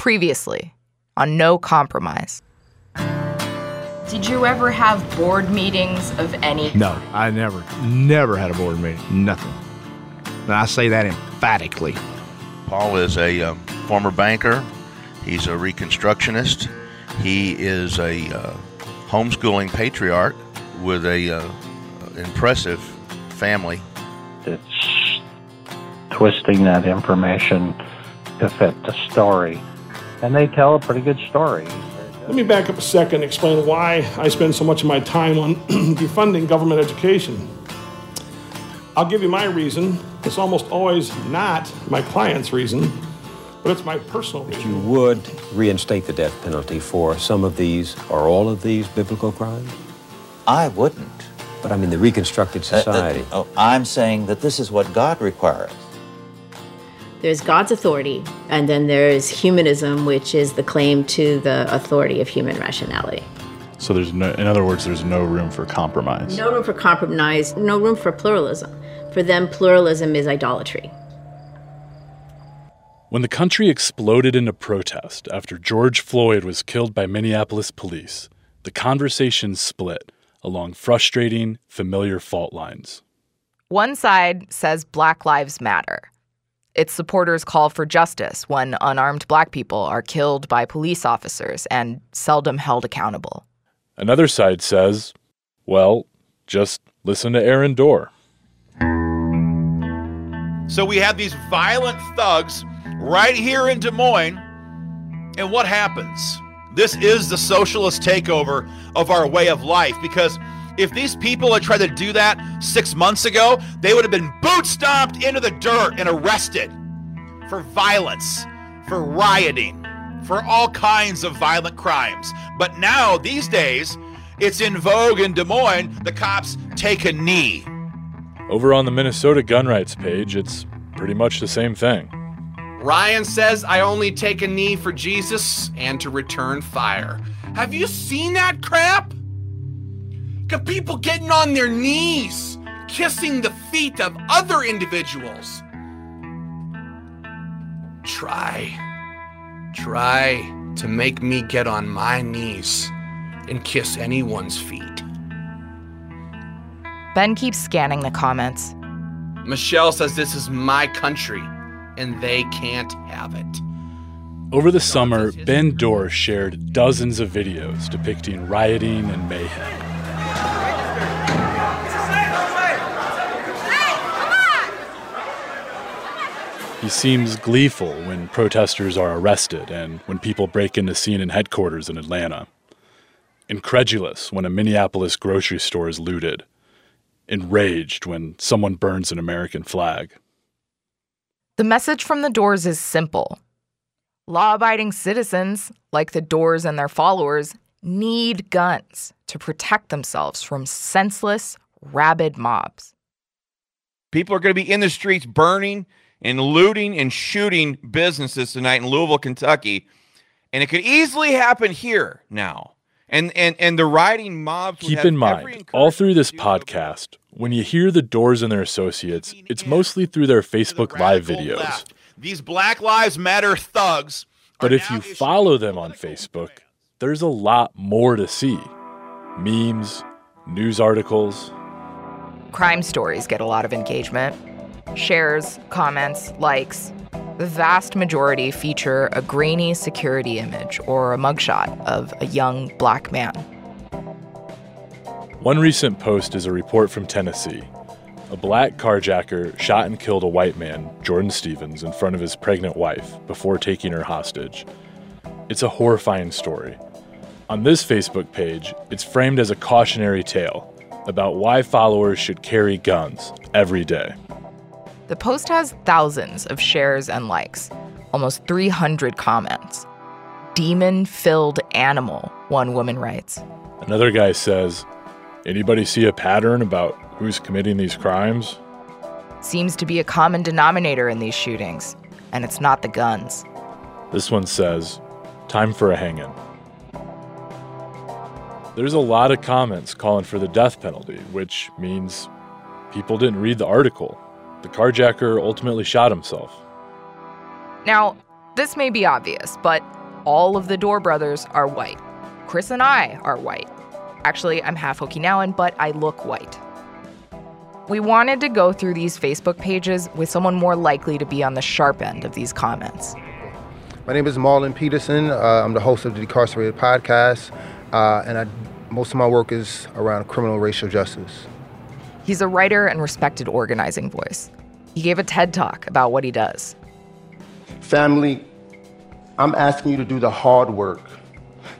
Previously, on No Compromise. Did you ever have board meetings of any? No, I never, never had a board meeting. Nothing. And I say that emphatically. Paul is a um, former banker. He's a reconstructionist. He is a uh, homeschooling patriarch with a uh, impressive family. It's twisting that information to fit the story. And they tell a pretty good story. Let me back up a second and explain why I spend so much of my time on defunding government education. I'll give you my reason. It's almost always not my client's reason, but it's my personal reason. You would reinstate the death penalty for some of these or all of these biblical crimes? I wouldn't. But I mean, the reconstructed society. Uh, uh, oh, I'm saying that this is what God requires. There's God's authority, and then there's humanism, which is the claim to the authority of human rationality. So there's no, in other words, there's no room for compromise. No room for compromise, no room for pluralism. For them, pluralism is idolatry. When the country exploded into protest after George Floyd was killed by Minneapolis police, the conversation split along frustrating, familiar fault lines. One side says Black Lives Matter. Its supporters call for justice when unarmed black people are killed by police officers and seldom held accountable. Another side says, well, just listen to Aaron Dorr. So we have these violent thugs right here in Des Moines, and what happens? This is the socialist takeover of our way of life because if these people had tried to do that six months ago, they would have been boot stomped into the dirt and arrested for violence, for rioting, for all kinds of violent crimes. But now, these days, it's in vogue in Des Moines, the cops take a knee. Over on the Minnesota gun rights page, it's pretty much the same thing. Ryan says I only take a knee for Jesus and to return fire. Have you seen that crap? Got people getting on their knees, kissing the feet of other individuals. Try, try to make me get on my knees and kiss anyone's feet. Ben keeps scanning the comments. Michelle says this is my country and they can't have it. Over the summer, Ben Dorr shared dozens of videos depicting rioting and mayhem. He seems gleeful when protesters are arrested and when people break into CNN headquarters in Atlanta. Incredulous when a Minneapolis grocery store is looted. Enraged when someone burns an American flag. The message from the Dorrs is simple law abiding citizens, like the Dorrs and their followers, need guns to protect themselves from senseless, rabid mobs. People are going to be in the streets burning and looting and shooting businesses tonight in Louisville, Kentucky. And it could easily happen here now. And and and the rioting mobs. Keep in mind, all through this podcast, when you hear the Dorrs and their associates, it's mostly through their Facebook the Live videos. Left. These Black Lives Matter thugs. But if you follow them on Facebook, there's a lot more to see memes, news articles. Crime stories get a lot of engagement shares, comments, likes. The vast majority feature a grainy security image or a mugshot of a young black man. One recent post is a report from Tennessee. A black carjacker shot and killed a white man, Jordan Stevens, in front of his pregnant wife before taking her hostage. It's a horrifying story. On this Facebook page, it's framed as a cautionary tale about why followers should carry guns every day. The post has thousands of shares and likes, almost 300 comments. Demon filled animal, one woman writes. Another guy says, Anybody see a pattern about who's committing these crimes? Seems to be a common denominator in these shootings, and it's not the guns. This one says, Time for a hanging. There's a lot of comments calling for the death penalty, which means people didn't read the article the carjacker ultimately shot himself. Now, This may be obvious, but all of the Dorr brothers are white. Chris and I are white. Actually, I'm half Okinawan, but I look white. We wanted to go through these Facebook pages with someone more likely to be on the sharp end of these comments. My name is Marlon Peterson. Uh, I'm the host of the Decarcerated podcast, uh, and I, most of my work is around criminal racial justice. He's a writer and respected organizing voice. He gave a TED talk about what he does. Family, I'm asking you to do the hard work,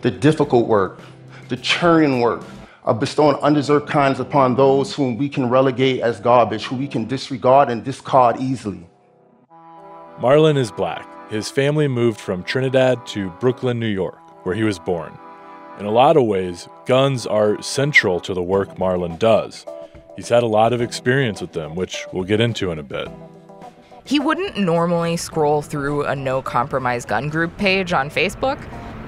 the difficult work, the churning work of bestowing undeserved kindness upon those whom we can relegate as garbage, who we can disregard and discard easily. Marlon is black. His family moved from Trinidad to Brooklyn, New York, where he was born. In a lot of ways, guns are central to the work Marlon does. He's had a lot of experience with them, which we'll get into in a bit. He wouldn't normally scroll through a no compromise gun group page on Facebook.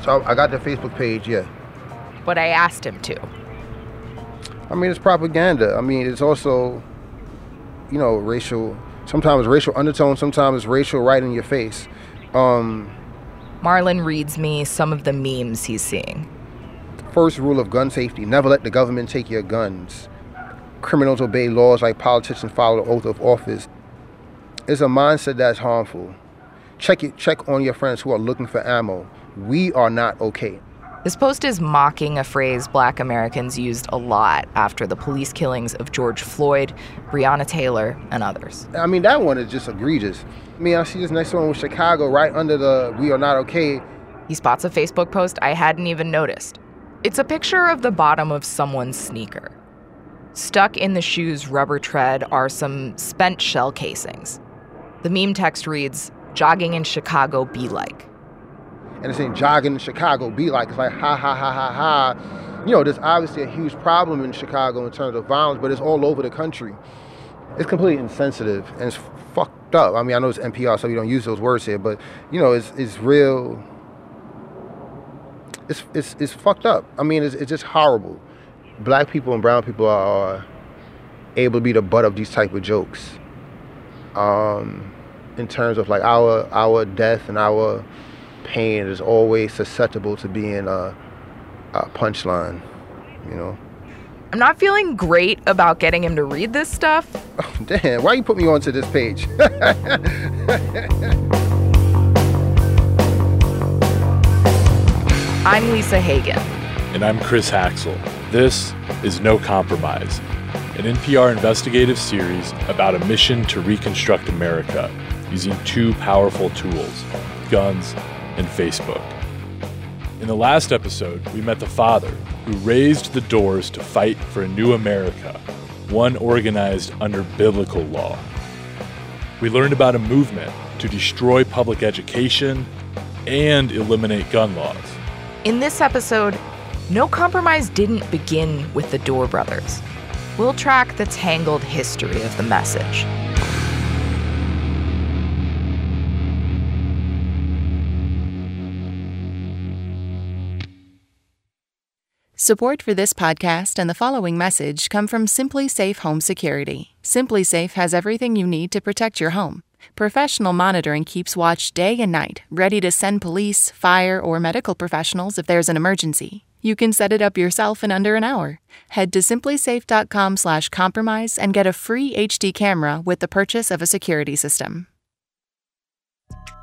So I got the Facebook page, yeah. But I asked him to. I mean, it's propaganda. I mean, it's also, you know, racial. Sometimes racial undertone. Sometimes racial right in your face. Um, Marlon reads me some of the memes he's seeing. First rule of gun safety: never let the government take your guns. Criminals obey laws like politicians follow the oath of office. It's a mindset that's harmful. Check it. Check on your friends who are looking for ammo. We are not okay. This post is mocking a phrase black Americans used a lot after the police killings of George Floyd, Breonna Taylor, and others. I mean, that one is just egregious. I mean, I see this next one with Chicago right under the We Are Not Okay. He spots a Facebook post I hadn't even noticed. It's a picture of the bottom of someone's sneaker. Stuck in the shoe's rubber tread are some spent shell casings. The meme text reads, Jogging in Chicago be like and it's saying jogging in Chicago be like. It's like ha ha ha ha ha. You know, there's obviously a huge problem in Chicago in terms of violence, but it's all over the country. It's completely insensitive and it's fucked up. I mean, I know it's NPR, so we don't use those words here, but you know, it's it's real. It's it's it's fucked up. I mean, it's it's just horrible. Black people and brown people are able to be the butt of these type of jokes. Um, in terms of like our our death and our pain is always susceptible to being a, a punchline, you know. I'm not feeling great about getting him to read this stuff. Oh, damn, why you put me onto this page? I'm Lisa Hagen. And I'm Chris Haxel. This is No Compromise, an NPR investigative series about a mission to reconstruct America using two powerful tools guns and Facebook. In the last episode, we met the father who raised the Dorrs to fight for a new America, one organized under biblical law. We learned about a movement to destroy public education and eliminate gun laws. In this episode, No Compromise didn't begin with the Dorr brothers. We'll track the tangled history of the message. Support for this podcast and the following message come from SimpliSafe Home Security. SimpliSafe has everything you need to protect your home. Professional monitoring keeps watch day and night, ready to send police, fire, or medical professionals if there's an emergency. You can set it up yourself in under an hour. Head to simplisafe.com/compromise and get a free HD camera with the purchase of a security system.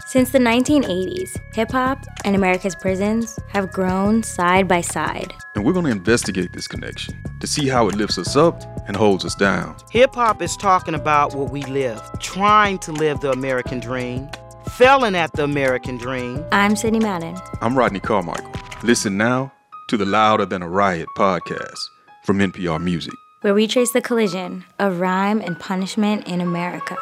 Since the 1980s, hip hop and America's prisons have grown side by side. And we're going to investigate this connection to see how it lifts us up and holds us down. Hip hop is talking about what we live, trying to live the American dream, failing at the American dream. I'm Sydney Madden. I'm Rodney Carmichael. Listen now to the Louder Than a Riot podcast from NPR Music, where we trace the collision of rhyme and punishment in America.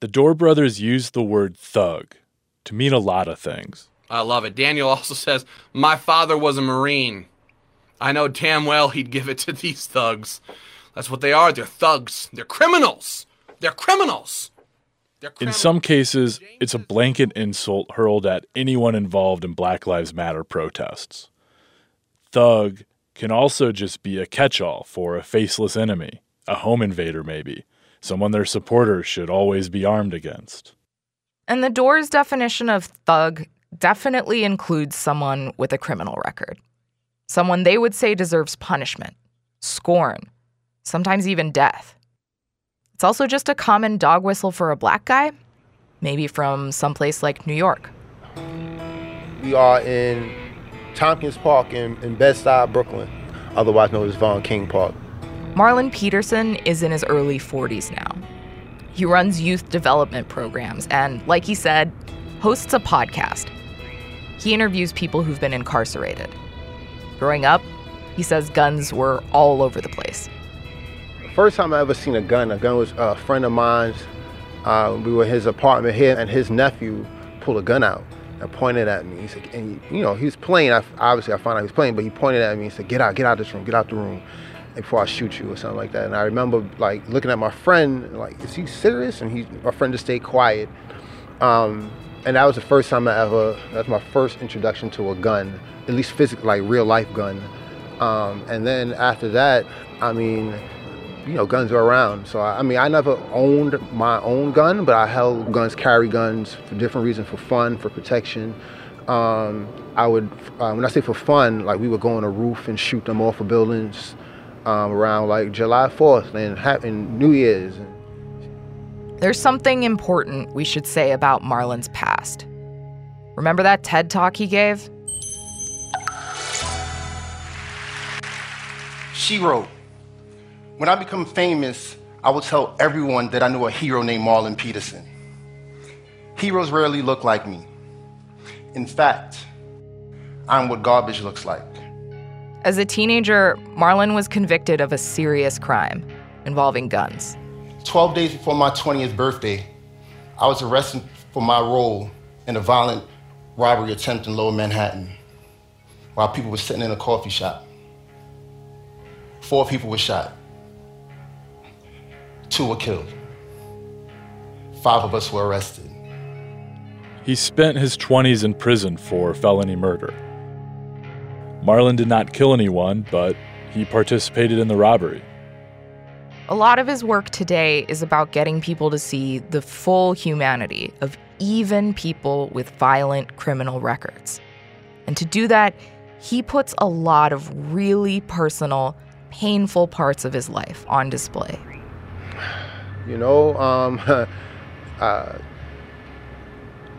The Dorr brothers used the word thug to mean a lot of things. I love it. Daniel also says, My father was a Marine. I know damn well he'd give it to these thugs. That's what they are. They're thugs. They're criminals. They're criminals. They're criminals. In some cases, it's a blanket insult hurled at anyone involved in Black Lives Matter protests. Thug can also just be a catch all for a faceless enemy, a home invader, maybe someone their supporters should always be armed against. And the Dorrs' definition of thug definitely includes someone with a criminal record. Someone they would say deserves punishment, scorn, sometimes even death. It's also just a common dog whistle for a black guy, maybe from someplace like New York. We are in Tompkins Park in, in Bed-Stuy, Brooklyn, otherwise known as Von King Park. Marlon Peterson is in his early 40s now. He runs youth development programs and, like he said, hosts a podcast. He interviews people who've been incarcerated. Growing up, he says guns were all over the place. First time I ever seen a gun, a gun was a friend of mine's. Uh, we were in his apartment here, and his nephew pulled a gun out and pointed at me. He said, and you know, he was playing. I, obviously, I found out he was playing, but he pointed at me and said, "Get out, get out of this room, get out the room." Before I shoot you or something like that. And I remember like looking at my friend, like, is he serious? And he, my friend just stayed quiet. Um, and that was the first time I ever, that's my first introduction to a gun, at least physical, like real life gun. Um, and then after that, I mean, you know, guns are around. So I, I, mean, I never owned my own gun, but I held guns, carry guns for different reasons, for fun, for protection. Um, I would, uh, when I say for fun, like we would go on a roof and shoot them off of buildings um, around like July 4th and, and New Year's. There's something important we should say about Marlon's past. Remember that TED talk he gave? She wrote, When I become famous, I will tell everyone that I knew a hero named Marlon Peterson. Heroes rarely look like me. In fact, I'm what garbage looks like. As a teenager, Marlon was convicted of a serious crime involving guns. 12 days before my 20th birthday, I was arrested for my role in a violent robbery attempt in Lower Manhattan while people were sitting in a coffee shop. Four people were shot. Two were killed. Five of us were arrested. He spent his 20s in prison for felony murder. Marlon did not kill anyone, but he participated in the robbery. A lot of his work today is about getting people to see the full humanity of even people with violent criminal records. And to do that, he puts a lot of really personal, painful parts of his life on display. You know, um, uh,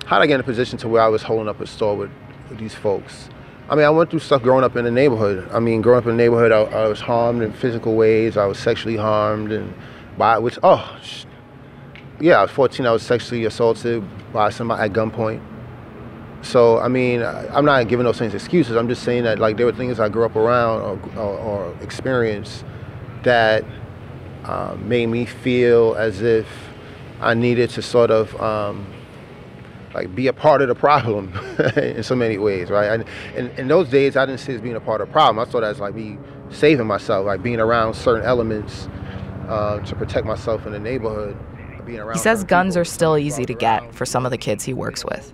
how did I get in a position to where I was holding up a store with, with these folks? I mean, I went through stuff growing up in the neighborhood. I mean, growing up in the neighborhood, I, I was harmed in physical ways. I was sexually harmed, and by which, oh, yeah, I was 14. I was sexually assaulted by somebody at gunpoint. So, I mean, I'm not giving those things excuses. I'm just saying that, like, there were things I grew up around or, or, or experienced that um, made me feel as if I needed to sort of um, like be a part of the problem in so many ways, right? And in, those days, I didn't see it as being a part of the problem. I saw that as like me saving myself, like being around certain elements uh, to protect myself in the neighborhood. Being around he says guns are still easy to get for some of the kids he works with.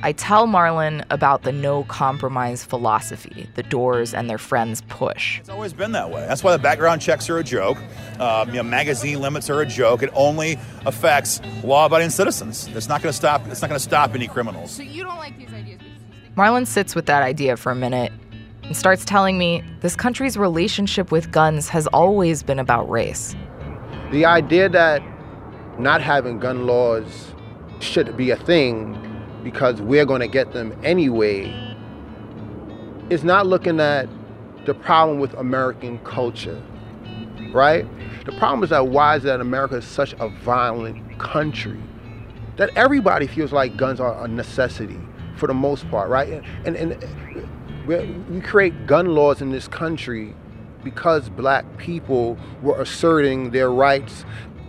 I tell Marlon about the no compromise philosophy the Dorrs and their friends push. It's always been that way. That's why the background checks are a joke. Um, you know, magazine limits are a joke. It only affects law-abiding citizens. It's not going to stop. It's not going to stop any criminals. So you don't like these ideas? Marlon sits with that idea for a minute and starts telling me this country's relationship with guns has always been about race. The idea that not having gun laws should be a thing because we're going to get them anyway is not looking at the problem with American culture, right? The problem is that why is that America is such a violent country that everybody feels like guns are a necessity for the most part, right? And, and, we create gun laws in this country because black people were asserting their rights.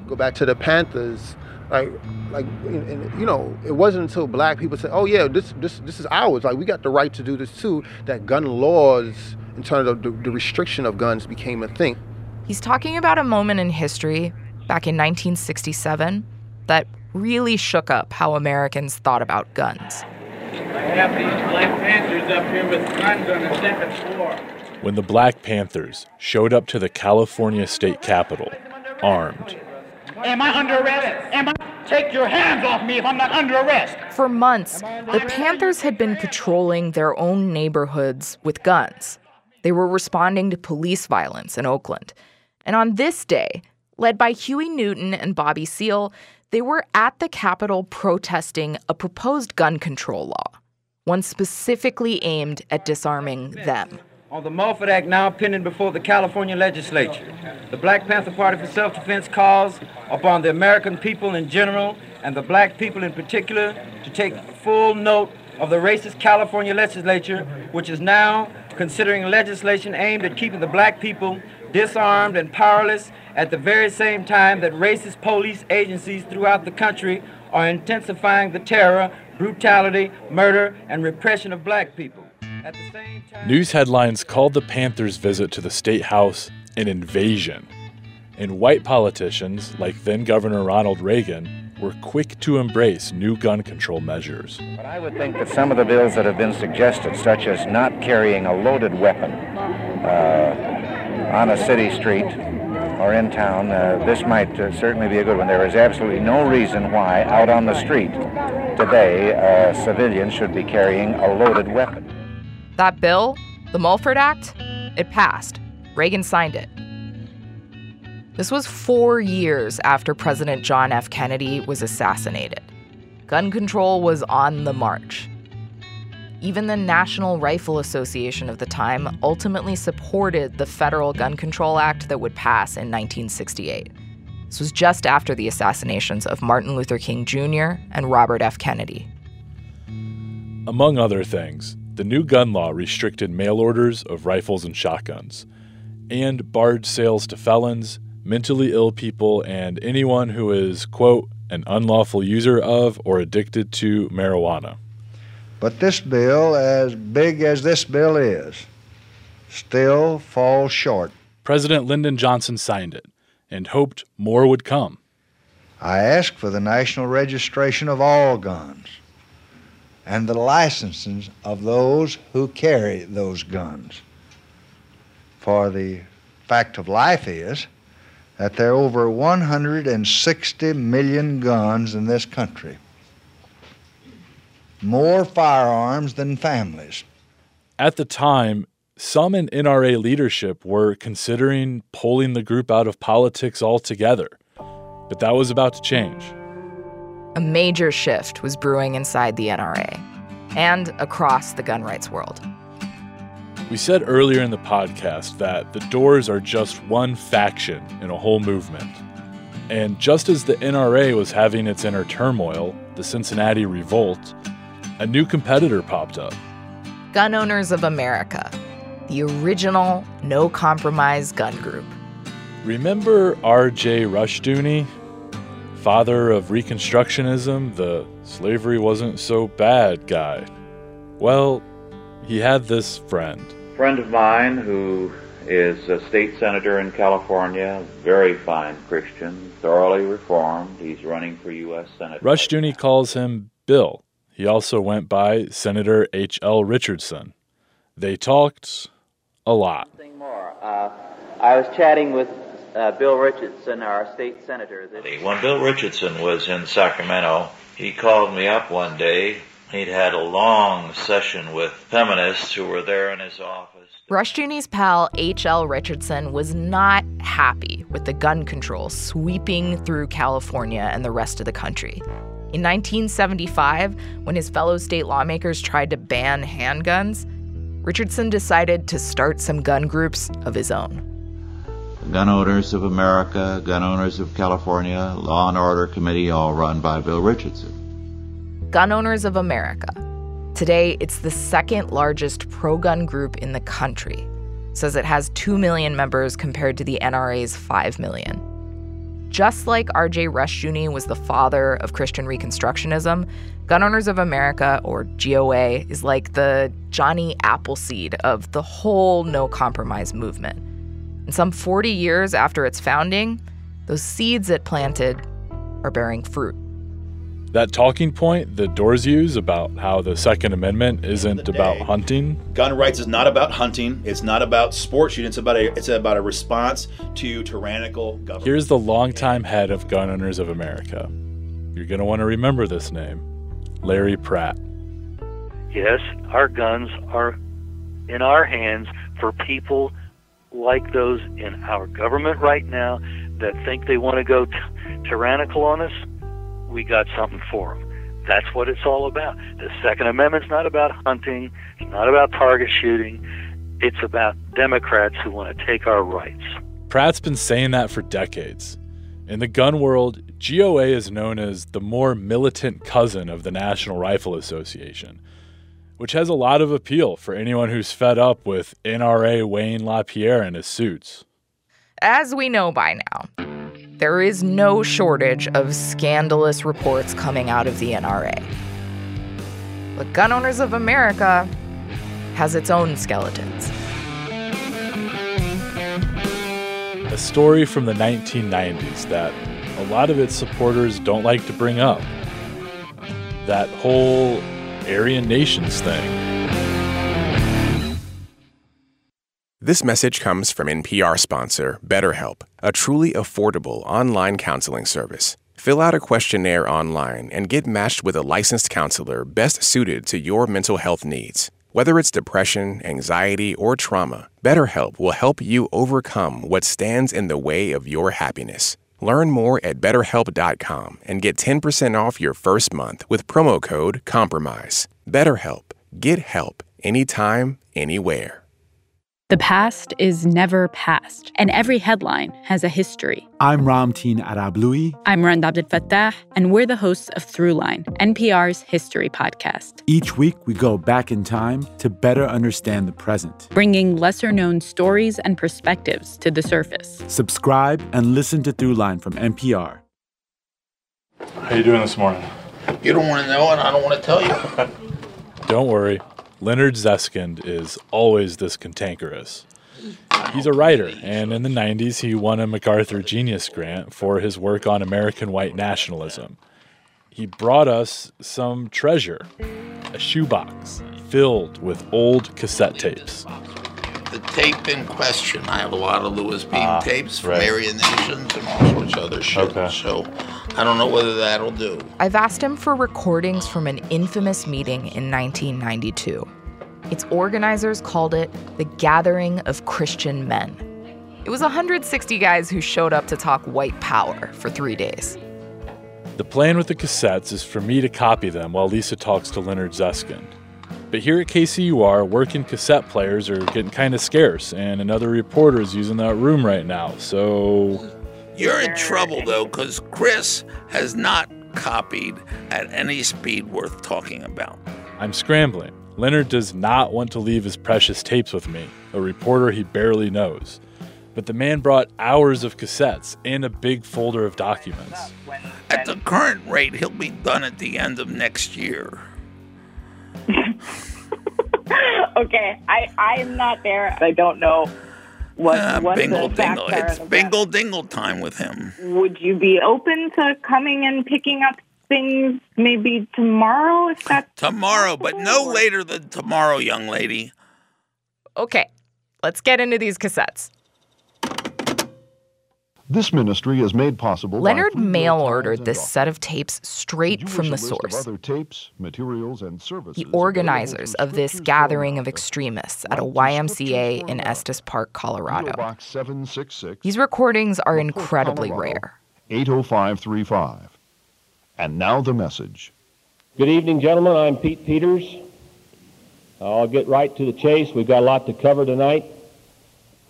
Go back to the Panthers like like and, you know it wasn't until black people said oh yeah this this this is ours like we got the right to do this too that gun laws in terms of the, the restriction of guns became a thing he's talking about a moment in history back in 1967 that really shook up how americans thought about guns I have these Black Panthers up here with guns on the second floor. When the Black Panthers showed up to the California state capitol, armed. Am I under arrest? Am I? Take your hands off me if I'm not under arrest. For months, the Panthers had been patrolling their own neighborhoods with guns. They were responding to police violence in Oakland. And on this day, led by Huey Newton and Bobby Seale, they were at the Capitol protesting a proposed gun control law, one specifically aimed at disarming them. On the Mulford Act now pending before the California legislature, the Black Panther Party for Self Defense calls upon the American people in general and the black people in particular to take full note of the racist California legislature, which is now considering legislation aimed at keeping the black people disarmed and powerless at the very same time that racist police agencies throughout the country are intensifying the terror, brutality, murder, and repression of black people. News headlines called the Panthers' visit to the State House an invasion. And white politicians, like then Governor Ronald Reagan, were quick to embrace new gun control measures. But I would think that some of the bills that have been suggested, such as not carrying a loaded weapon uh, on a city street or in town, uh, this might uh, certainly be a good one. There is absolutely no reason why out on the street today a civilian should be carrying a loaded weapon. That bill, the Mulford Act, it passed. Reagan signed it. This was four years after President John F. Kennedy was assassinated. Gun control was on the march. Even the National Rifle Association of the time ultimately supported the Federal Gun Control Act that would pass in 1968. This was just after the assassinations of Martin Luther King Jr. and Robert F. Kennedy. Among other things, the new gun law restricted mail orders of rifles and shotguns, and barred sales to felons, mentally ill people, and anyone who is, quote, an unlawful user of or addicted to marijuana. But this bill, as big as this bill is, still falls short. President Lyndon Johnson signed it and hoped more would come. I ask for the national registration of all guns and the licenses of those who carry those guns. For the fact of life is that there are over 160 million guns in this country, more firearms than families. At the time, some in NRA leadership were considering pulling the group out of politics altogether, but that was about to change. A major shift was brewing inside the NRA and across the gun rights world. We said earlier in the podcast that the Dorrs are just one faction in a whole movement. And just as the NRA was having its inner turmoil, the Cincinnati Revolt, a new competitor popped up. Gun Owners of America, the original no compromise gun group. Remember R.J. Rushdoony, father of Reconstructionism, the slavery wasn't so bad guy? Well, he had this friend. friend of mine who is a state senator in California, very fine Christian, thoroughly reformed. He's running for U.S. Senate. Rushdoony calls him Bill. He also went by Senator H.L. Richardson. They talked a lot. More. Uh, I was chatting with uh, Bill Richardson, our state senator. This- when Bill Richardson was in Sacramento, he called me up one day. He'd had a long session with feminists who were there in his office. Rushdoony's pal H.L. Richardson was not happy with the gun control sweeping through California and the rest of the country. In 1975, when his fellow state lawmakers tried to ban handguns, Richardson decided to start some gun groups of his own. Gun Owners of America, Gun Owners of California, Law and Order Committee, all run by Bill Richardson. Gun Owners of America. Today, it's the second largest pro gun group in the country. Says it has 2 million members compared to the NRA's 5 million. Just like RJ Rushdoony was the father of Christian Reconstructionism, Gun Owners of America, or GOA, is like the Johnny Appleseed of the whole no compromise movement. And some 40 years after its founding, those seeds it planted are bearing fruit. That talking point the Dorrs use about how the Second Amendment isn't about hunting. Gun rights is not about hunting. It's not about sports shooting. It's about a it's about a response to tyrannical government. Here's the longtime head of Gun Owners of America. You're going to want to remember this name Larry Pratt. Yes, our guns are in our hands for people like those in our government right now that think they want to go t- tyrannical on us. We got something for them. That's what it's all about. The Second Amendment's not about hunting, it's not about target shooting. It's about Democrats who want to take our rights. Pratt's been saying that for decades. In the gun world, GOA is known as the more militant cousin of the National Rifle Association, which has a lot of appeal for anyone who's fed up with NRA Wayne LaPierre and his suits. As we know by now, there is no shortage of scandalous reports coming out of the NRA. But Gun Owners of America has its own skeletons. A story from the 1990s that a lot of its supporters don't like to bring up. That whole Aryan Nations thing. This message comes from NPR sponsor BetterHelp, a truly affordable online counseling service. Fill out a questionnaire online and get matched with a licensed counselor best suited to your mental health needs. Whether it's depression, anxiety, or trauma, BetterHelp will help you overcome what stands in the way of your happiness. Learn more at betterhelp.com and get 10% off your first month with promo code COMPROMISE. BetterHelp. Get help anytime, anywhere. The past is never past, and every headline has a history. I'm Ramteen Arablouei. I'm Rand Abdel Fattah, and we're the hosts of Throughline, NPR's history podcast. Each week, we go back in time to better understand the present, bringing lesser known stories and perspectives to the surface. Subscribe and listen to Throughline from NPR. How you doing this morning? You don't want to know, and I don't want to tell you. Don't worry. Leonard Zeskind is always this cantankerous. He's a writer, and in the 90s, he won a MacArthur Genius Grant for his work on American white nationalism. He brought us some treasure a shoebox filled with old cassette tapes. The tape in question, I have a lot of Louis Beam Ah, tapes from right. Aryan Nations and all sorts of other shit. Okay. So I don't know whether that'll do. I've asked him for recordings from an infamous meeting in 1992. Its organizers called it the Gathering of Christian Men. It was 160 guys who showed up to talk white power for three days. The plan with the cassettes is for me to copy them while Lisa talks to Leonard Zeskind. But here at KCUR, working cassette players are getting kind of scarce, and another reporter is using that room right now, so. You're in trouble though, because Chris has not copied at any speed worth talking about. I'm scrambling. Leonard does not want to leave his precious tapes with me, a reporter he barely knows. But the man brought hours of cassettes and a big folder of documents. At the current rate, he'll be done at the end of next year. Okay, I I'm not there. I don't know what Ah, what bingle the facts dingle. are. It's bingle dingle time with him. Would you be open to coming and picking up things maybe tomorrow if that's Tomorrow, but no later than tomorrow, young lady. Okay, let's get into these cassettes. This ministry is made possible Leonard by mail ordered this set of tapes straight from the wish a list of source. other tapes, materials, and services The organizers of this gathering of extremists at a YMCA in Estes Park, Colorado. Box 766 These recordings are incredibly Colorado. rare. 80535. And now the message. Good evening, gentlemen. I'm Pete Peters. I'll get right to the chase. We've got a lot to cover tonight.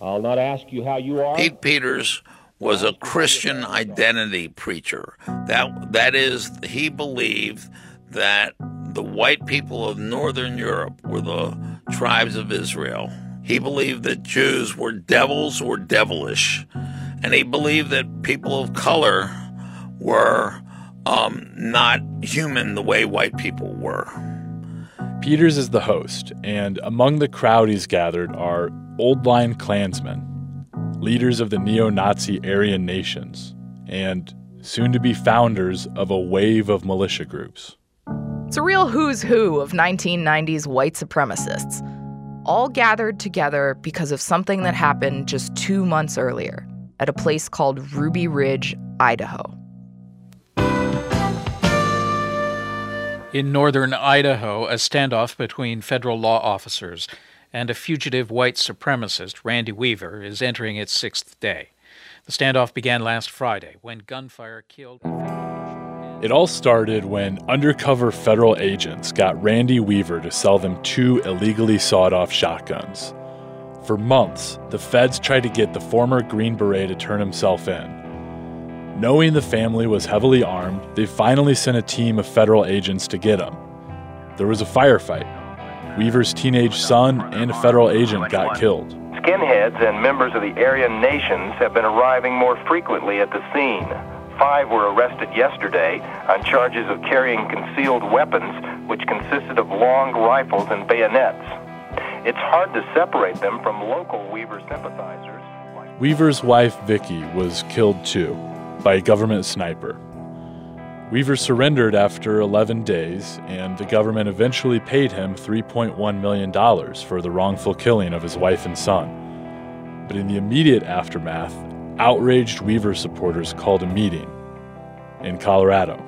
I'll not ask you how you are. Pete Peters was a Christian identity preacher. That that is, he believed that the white people of Northern Europe were the tribes of Israel. He believed that Jews were devils or devilish, and he believed that people of color were um, not human the way white people were. Peters is the host, and among the crowd he's gathered are old line Klansmen, leaders of the neo Nazi Aryan nations, and soon to be founders of a wave of militia groups. It's a real who's who of 1990s white supremacists, all gathered together because of something that happened just two months earlier at a place called Ruby Ridge, Idaho. In northern Idaho, a standoff between federal law officers and a fugitive white supremacist, Randy Weaver, is entering its sixth day. The standoff began last Friday when gunfire killed. It all started when undercover federal agents got Randy Weaver to sell them two illegally sawed off shotguns. For months, the feds tried to get the former Green Beret to turn himself in. Knowing the family was heavily armed, they finally sent a team of federal agents to get him. There was a firefight. Weaver's teenage son and a federal agent got killed. Skinheads and members of the Aryan nations have been arriving more frequently at the scene. Five were arrested yesterday on charges of carrying concealed weapons, which consisted of long rifles and bayonets. It's hard to separate them from local Weaver sympathizers. Weaver's wife, Vicky, was killed too by a government sniper. Weaver surrendered after 11 days, and the government eventually paid him $3.1 million for the wrongful killing of his wife and son. But in the immediate aftermath, outraged Weaver supporters called a meeting in Colorado.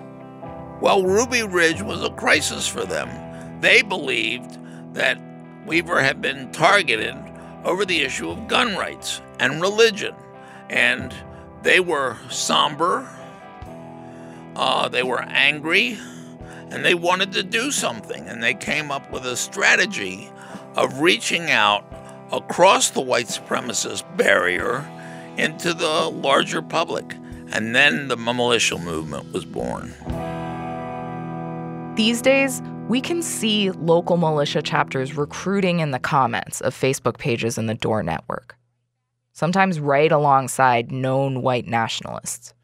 Well, Ruby Ridge was a crisis for them. They believed that Weaver had been targeted over the issue of gun rights and religion. And they were somber, uh, they were angry, and they wanted to do something. And they came up with a strategy of reaching out across the white supremacist barrier into the larger public. And then the militia movement was born. These days, we can see local militia chapters recruiting in the comments of Facebook pages in the Dorr Network, sometimes right alongside known white nationalists.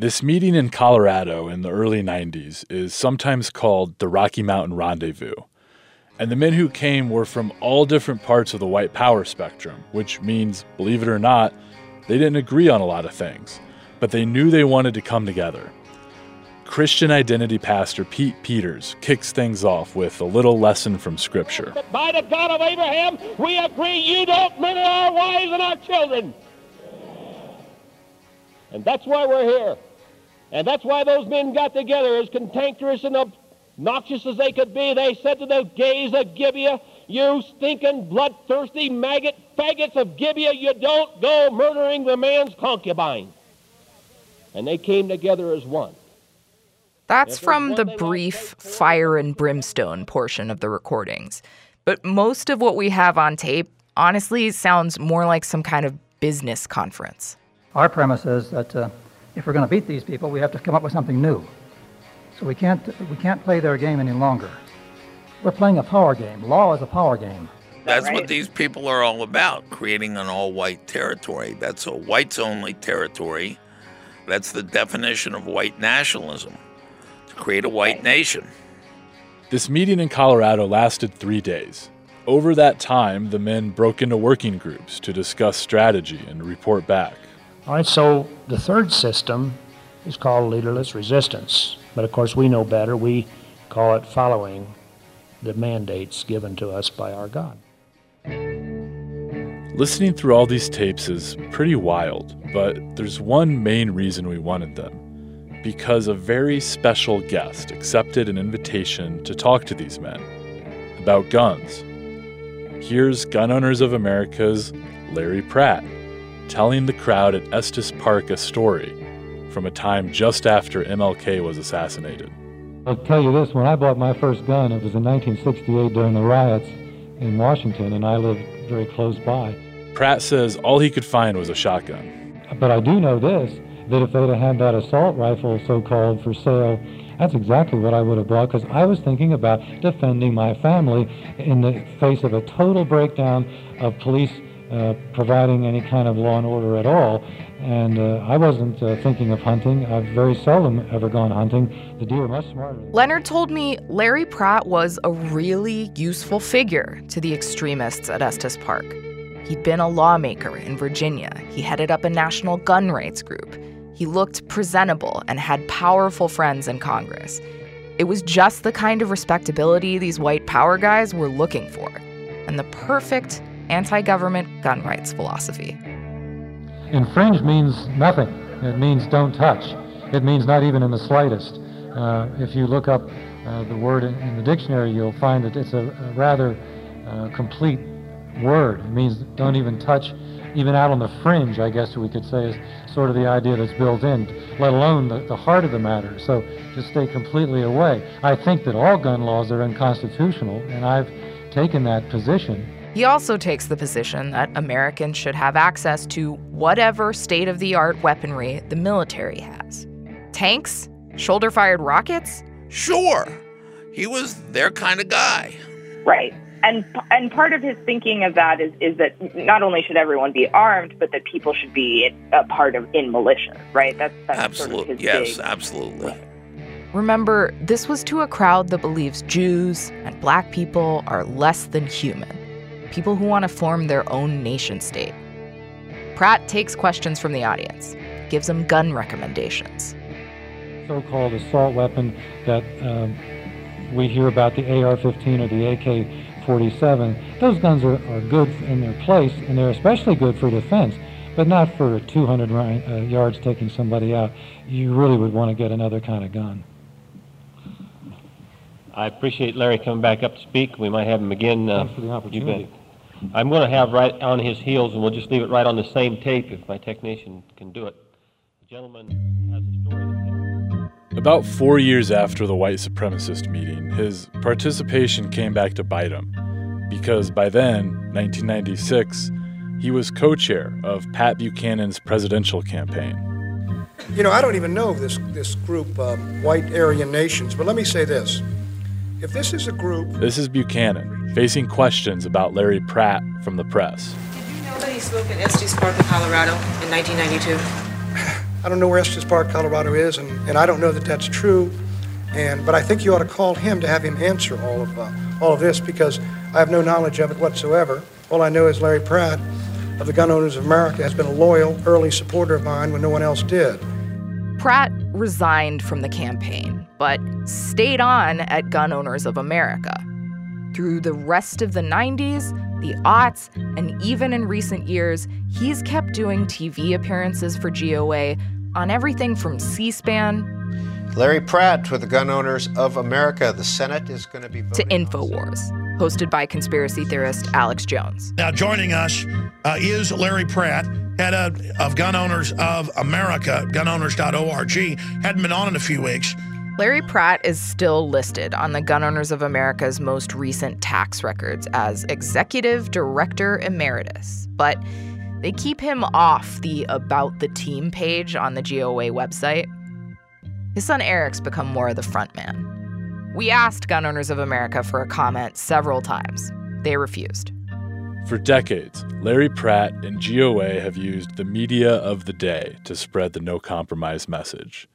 This meeting in Colorado in the early 90s is sometimes called the Rocky Mountain Rendezvous. And the men who came were from all different parts of the white power spectrum, which means, believe it or not, they didn't agree on a lot of things, but they knew they wanted to come together. Christian identity pastor Pete Peters kicks things off with a little lesson from Scripture. By the God of Abraham, we agree you don't murder our wives and our children. And that's why we're here. And that's why those men got together, as cantankerous and obnoxious as they could be. They said to the gays of Gibeah, You stinking, bloodthirsty maggot faggots of Gibeah, you don't go murdering the man's concubine. And they came together as one. That's from the brief fire and brimstone portion of the recordings. But most of what we have on tape honestly sounds more like some kind of business conference. Our premise is that uh, if we're going to beat these people, we have to come up with something new. So we can't, we can't play their game any longer. We're playing a power game. Law is a power game. That's right? what these people are all about creating an all white territory. That's a whites only territory. That's the definition of white nationalism to create a white nation. This meeting in Colorado lasted three days. Over that time, the men broke into working groups to discuss strategy and report back. All right, so the third system is called leaderless resistance. But of course, we know better. We call it following the mandates given to us by our God. Listening through all these tapes is pretty wild, but there's one main reason we wanted them. Because a very special guest accepted an invitation to talk to these men about guns. Here's Gun Owners of America's Larry Pratt telling the crowd at Estes Park a story from a time just after MLK was assassinated. I'll tell you this when I bought my first gun, it was in 1968 during the riots in Washington, and I lived very close by. Pratt says all he could find was a shotgun. But I do know this that if they'd have had that assault rifle, so called, for sale, that's exactly what I would have bought because I was thinking about defending my family in the face of a total breakdown of police uh, providing any kind of law and order at all. And uh, I wasn't uh, thinking of hunting. I've very seldom ever gone hunting. The deer are much smarter. Leonard told me Larry Pratt was a really useful figure to the extremists at Estes Park. He'd been a lawmaker in Virginia. He headed up a national gun rights group. He looked presentable and had powerful friends in Congress. It was just the kind of respectability these white power guys were looking for, and the perfect anti government gun rights philosophy. Infringe means nothing. It means don't touch. It means not even in the slightest. Uh, if you look up uh, the word in, in, the dictionary, you'll find that it's a, a rather uh, complete word. It means don't even touch, even out on the fringe, I guess we could say, is sort of the idea that's built in, let alone the, the heart of the matter. So just stay completely away. I think that all gun laws are unconstitutional, and I've taken that position. He also takes the position that Americans should have access to whatever state of the art weaponry the military has. Tanks? Shoulder fired rockets? Sure. He was their kind of guy. Right. And and part of his thinking of that is is that not only should everyone be armed, but that people should be a part of in militia, right? That's, that's absolutely sort of yes, big, absolutely. Remember, this was to a crowd that believes Jews and black people are less than human people who want to form their own nation state. Pratt takes questions from the audience, gives them gun recommendations. So called assault weapon that um, we hear about the AR 15 or the AK 47, those guns are, are good in their place and they're especially good for defense, but not for 200 uh, yards taking somebody out. You really would want to get another kind of gun. I appreciate Larry coming back up to speak. We might have him again. Uh, Thanks for the opportunity. I'm going to have right on his heels, and we'll just leave it right on the same tape if my technician can do it. The gentleman has a story. To tell. About four years after the white supremacist meeting, his participation came back to bite him. Because by then, 1996, he was co chair of Pat Buchanan's presidential campaign. You know, I don't even know this, this group, um, White Aryan Nations, but let me say this. If this is a group. This is Buchanan, facing questions about Larry Pratt from the press. Did you know that he spoke at Estes Park in Colorado in 1992? I don't know where Estes Park, Colorado is, and, and I don't know that that's true. And, but I think you ought to call him to have him answer all of, uh, all of this because I have no knowledge of it whatsoever. All I know is Larry Pratt of the Gun Owners of America has been a loyal, early supporter of mine when no one else did. Pratt resigned from the campaign, but stayed on at Gun Owners of America. Through the rest of the 90s, the aughts, and even in recent years, he's kept doing TV appearances for GOA on everything from C SPAN. Larry Pratt with the Gun Owners of America. The Senate is going to be to InfoWars, hosted by conspiracy theorist Alex Jones. Now, joining us uh, is Larry Pratt, head of, of Gun Owners of America, gunowners.org. Hadn't been on in a few weeks. Larry Pratt is still listed on the Gun Owners of America's most recent tax records as Executive Director Emeritus, but they keep him off the About the Team page on the GOA website. His son Eric's become more of the front man. We asked Gun Owners of America for a comment several times. They refused. For decades, Larry Pratt and GOA have used the media of the day to spread the no compromise message.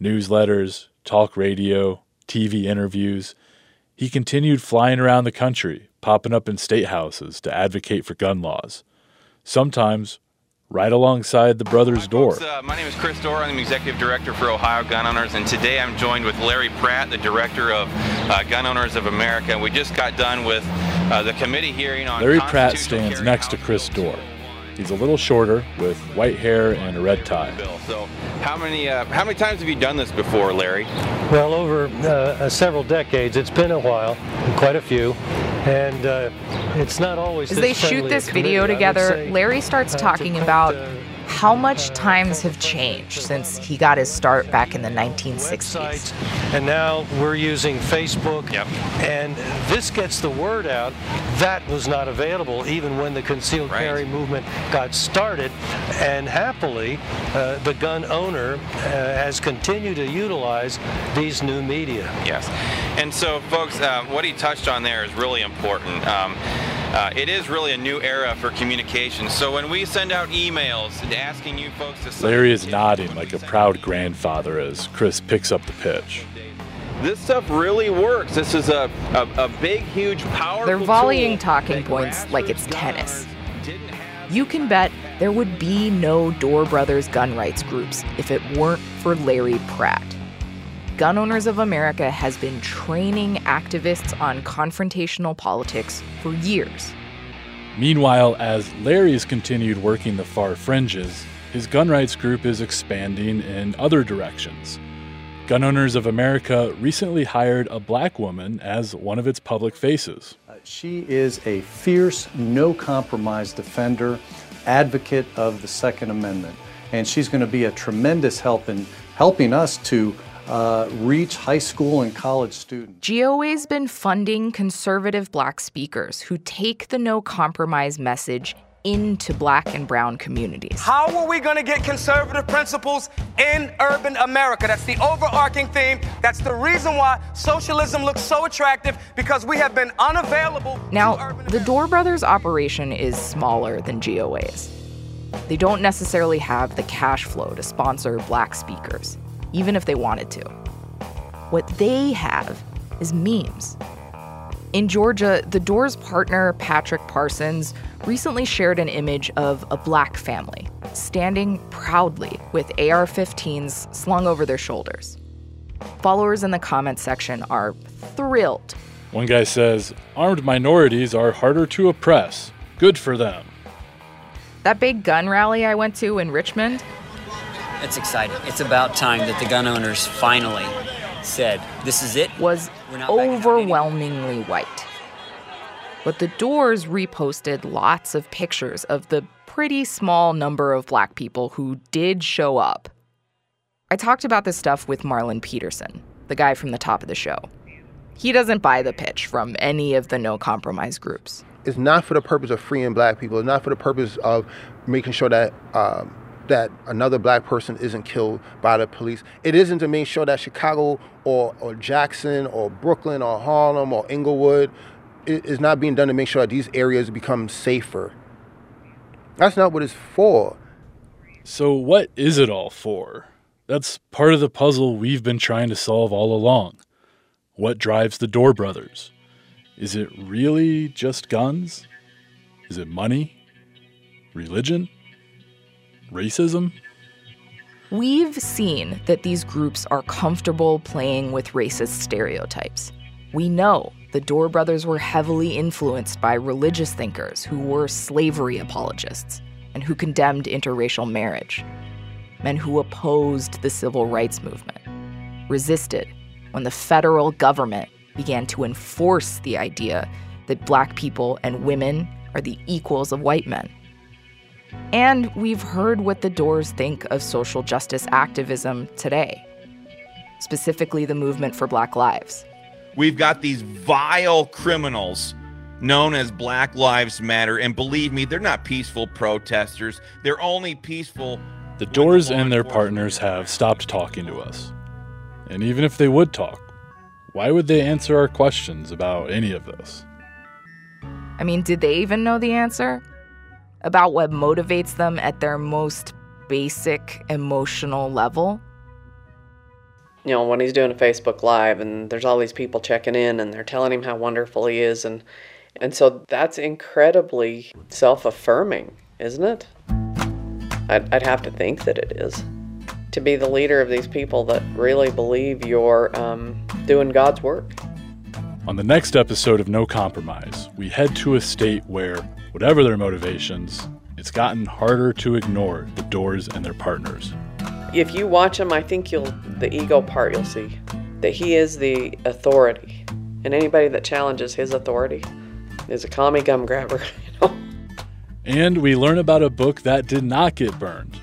Newsletters, talk radio, TV interviews. He continued flying around the country, popping up in state houses to advocate for gun laws. Sometimes right alongside the brothers' Dorr. Uh, my name is Chris Dorr. I'm the executive director for Ohio Gun Owners, and today I'm joined with Larry Pratt, the director of uh, Gun Owners of America. We just got done with uh, the committee hearing on. Larry Pratt stands next to Chris Dorr. He's a little shorter, with white hair and a red tie. Bill, So, how many uh, how many times have you done this before, Larry? Well, over uh, several decades. It's been a while, quite a few, and uh, it's not always. As they shoot this video together, Larry starts talking about how much times have changed since he got his start back in the 1960s. And now we're using Facebook. Yep. And this gets the word out. That was not available even when the concealed right. carry movement got started. And happily, uh, the gun owner uh, has continued to utilize these new media. Yes. And so, folks, uh, what he touched on there is really important. Um, uh, it is really a new era for communication. So when we send out emails asking you folks to Larry is nodding like a proud grandfather as Chris picks up the pitch. This stuff really works. This is a, a, a big, huge, powerful. They're volleying talking points like it's tennis. You can bet There would be no Dorr Brothers gun rights groups if it weren't for Larry Pratt. Gun Owners of America has been training activists on confrontational politics for years. Meanwhile, as Larry's continued working the far fringes, his gun rights group is expanding in other directions. Gun Owners of America recently hired a black woman as one of its public faces. Uh, she is a fierce, no compromise defender, advocate of the Second Amendment. And she's going to be a tremendous help in helping us to uh, reach high school and college students. GOA's been funding conservative black speakers who take the no compromise message into black and brown communities. How are we going to get conservative principles in urban America? That's the overarching theme. That's the reason why socialism looks so attractive because we have been unavailable. Now, the Dorr Brothers operation is smaller than GOA's. They don't necessarily have the cash flow to sponsor black speakers, even if they wanted to. What they have is memes. In Georgia, the Dorrs partner, Patrick Parsons, recently shared an image of a black family standing proudly with AR 15s slung over their shoulders. Followers in the comments section are thrilled. One guy says, Armed minorities are harder to oppress. Good for them. That big gun rally I went to in Richmond, It's exciting. It's about time that the gun owners finally said, This is it. was overwhelmingly white. But the Dorrs reposted lots of pictures of the pretty small number of black people who did show up. I talked about this stuff with Marlon Peterson, the guy from the top of the show. He doesn't buy the pitch from any of the no compromise groups. It's not for the purpose of freeing black people. It's not for the purpose of making sure that um, that another black person isn't killed by the police. It isn't to make sure that Chicago or, or Jackson or Brooklyn or Harlem or Inglewood is not being done to make sure that these areas become safer. That's not what it's for. So, what is it all for? That's part of the puzzle we've been trying to solve all along. What drives the Dorr Brothers? Is it really just guns? Is it money? Religion? Racism? We've seen that these groups are comfortable playing with racist stereotypes. We know the Dorr Brothers were heavily influenced by religious thinkers who were slavery apologists and who condemned interracial marriage, men who opposed the civil rights movement, resisted when the federal government began to enforce the idea that black people and women are the equals of white men. And we've heard what the Dorrs think of social justice activism today, specifically the movement for Black Lives. We've got these vile criminals known as Black Lives Matter. And believe me, they're not peaceful protesters. They're only peaceful. The Dorrs and their partners have stopped talking to us. And even if they would talk, why would they answer our questions about any of this? I mean, did they even know the answer? About what motivates them at their most basic emotional level? you know, when he's doing a Facebook Live and there's all these people checking in and they're telling him how wonderful he is and and so that's incredibly self-affirming, isn't it? I'd, I'd have to think that it is. To be the leader of these people that really believe you're um, doing God's work. On the next episode of No Compromise, we head to a state where, whatever their motivations, it's gotten harder to ignore the Dorrs and their partners. If you watch him, I think you'll the ego part you'll see that he is the authority, and anybody that challenges his authority is a commie gum grabber. And we learn about a book that did not get burned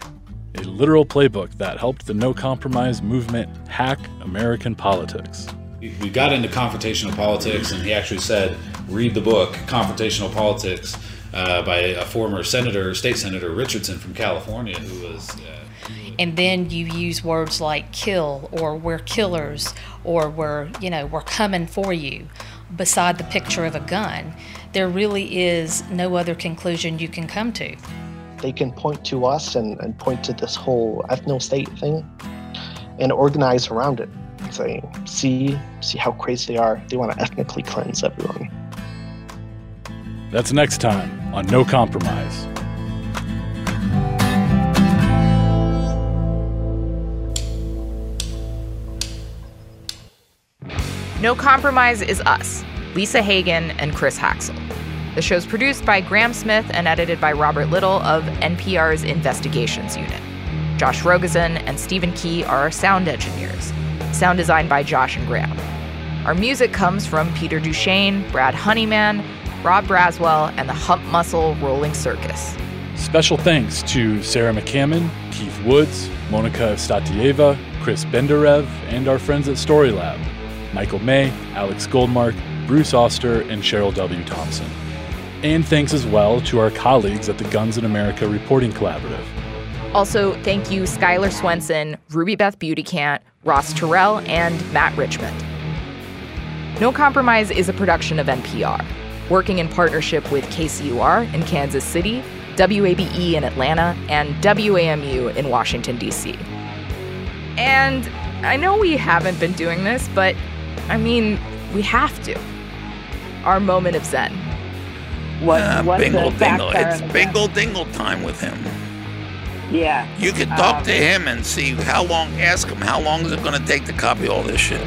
a literal playbook that helped the No Compromise movement hack American politics. We got into confrontational politics, and he actually said, read the book, Confrontational Politics, uh, by a former senator, state senator Richardson from California, who was. Uh, and then you use words like kill or we're killers or we're you know we're coming for you beside the picture of a gun. There really is no other conclusion you can come to. They can point to us and, and point to this whole ethno state thing and organize around it saying see see how crazy they are. They want to ethnically cleanse everyone that's next time on No Compromise. No Compromise is us, Lisa Hagen and Chris Haxel. The show's produced by Graham Smith and edited by Robert Little of NPR's Investigations Unit. Josh Rogosin and Stephen Key are our sound engineers. Sound designed by Josh and Graham. Our music comes from Peter Duchaine, Brad Honeyman, Rob Braswell, and the Hump Muscle Rolling Circus. Special thanks to Sarah McCammon, Keith Woods, Monica Statieva, Chris Benderev, and our friends at Storylab Michael May, Alex Goldmark, Bruce Auster, and Cheryl W. Thompson. And thanks as well to our colleagues at the Guns in America Reporting Collaborative. Also, thank you Skylar Swenson, Ruby Beth Beautycant, Ross Terrell, and Matt Richmond. No Compromise is a production of NPR, working in partnership with KCUR in Kansas City, WABE in Atlanta, and WAMU in Washington, D.C. And I know we haven't been doing this, but I mean, we have to. Our moment of zen. What, uh, bingle dingle. It's bingle dingle time with him. Yeah. You can talk um, to him and see how long, ask him, how long is it going to take to copy all this shit?